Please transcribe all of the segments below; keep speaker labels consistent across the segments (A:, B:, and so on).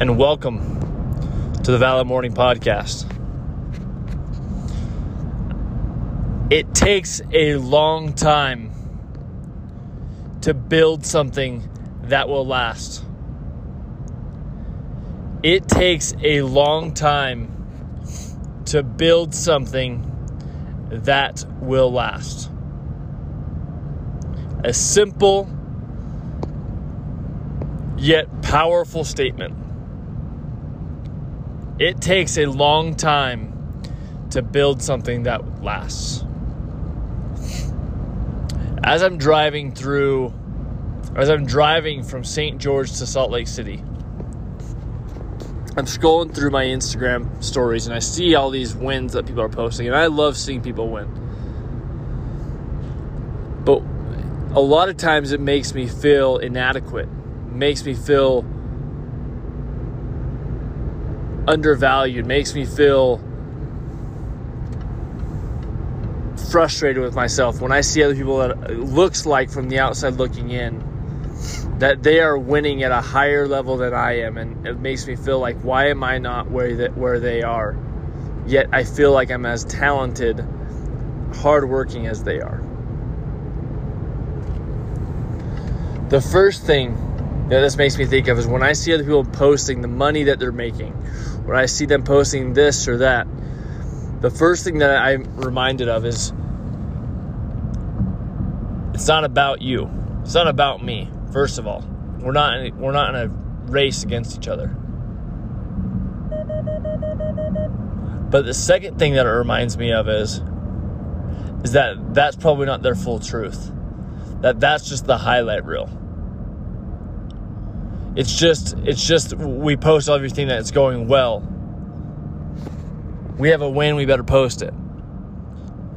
A: and welcome to the Valid Morning Podcast. It takes a long time to build something that will last. It takes a long time to build something that will last. A simple yet powerful statement. It takes a long time to build something that lasts. As I'm driving through, as I'm driving from St. George to Salt Lake City, I'm scrolling through my Instagram stories and I see all these wins that people are posting, and I love seeing people win. But a lot of times it makes me feel inadequate makes me feel undervalued, makes me feel frustrated with myself. When I see other people that looks like from the outside looking in that they are winning at a higher level than I am and it makes me feel like why am I not where that where they are? Yet I feel like I'm as talented hardworking as they are. The first thing that this makes me think of is when I see other people posting the money that they're making, when I see them posting this or that, the first thing that I'm reminded of is it's not about you. It's not about me. First of all, we're not in, we're not in a race against each other. But the second thing that it reminds me of is is that that's probably not their full truth. That that's just the highlight reel it's just it's just we post everything that's going well. We have a win, we better post it.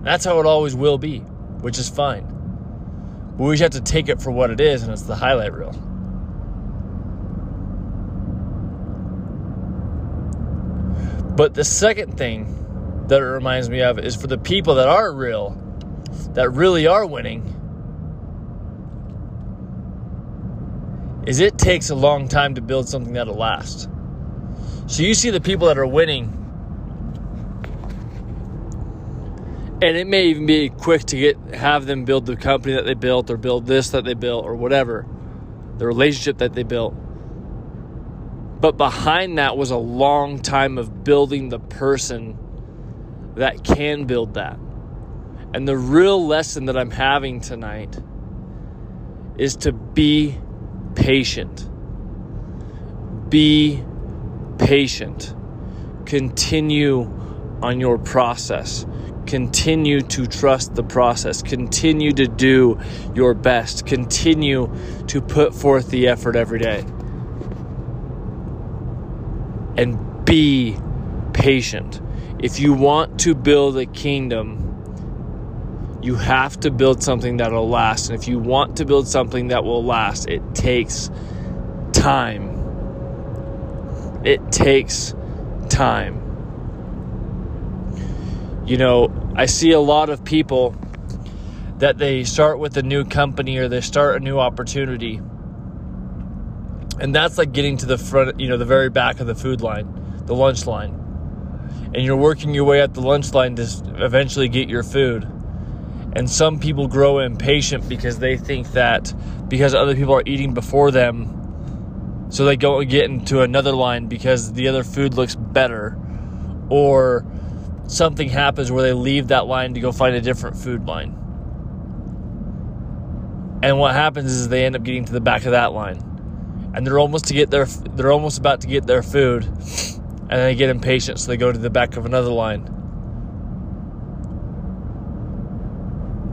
A: That's how it always will be, which is fine. But we just have to take it for what it is, and it's the highlight reel. But the second thing that it reminds me of is for the people that are real, that really are winning is it takes a long time to build something that'll last. So you see the people that are winning, and it may even be quick to get have them build the company that they built or build this that they built or whatever, the relationship that they built. But behind that was a long time of building the person that can build that. And the real lesson that I'm having tonight is to be patient. Be patient. Continue on your process. Continue to trust the process. Continue to do your best. Continue to put forth the effort every day. And be patient. If you want to build a kingdom, you have to build something that'll last. And if you want to build something that will last, it takes time. It takes time. You know, I see a lot of people that they start with a new company or they start a new opportunity. And that's like getting to the front, you know, the very back of the food line, the lunch line. And you're working your way up the lunch line to eventually get your food and some people grow impatient because they think that because other people are eating before them, so they go and get into another line because the other food looks better. Or something happens where they leave that line to go find a different food line. And what happens is they end up getting to the back of that line. And they're almost to get their they're almost about to get their food and they get impatient so they go to the back of another line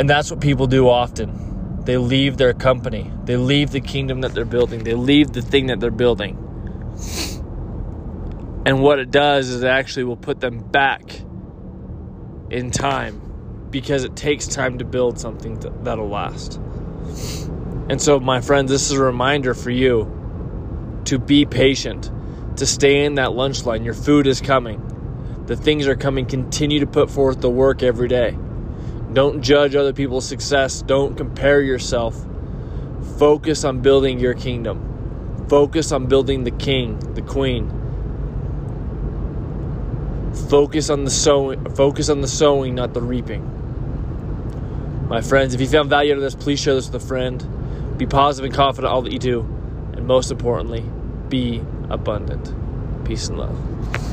A: And that's what people do often. they leave their company, they leave the kingdom that they're building, they leave the thing that they're building. And what it does is it actually will put them back in time because it takes time to build something that'll last. And so, my friends, this is a reminder for you to be patient, to stay in that lunch line. Your food is coming, the things are coming. Continue to put forth the work every day. Don't judge other people's success, don't compare yourself. Focus on building your kingdom, focus on building the king, the queen. Focus on the sowing, focus on the sowing, not the reaping. My friends, if you found value out of this, please share this with a friend. Be positive and confident all that you do. And most importantly, be abundant. Peace and love.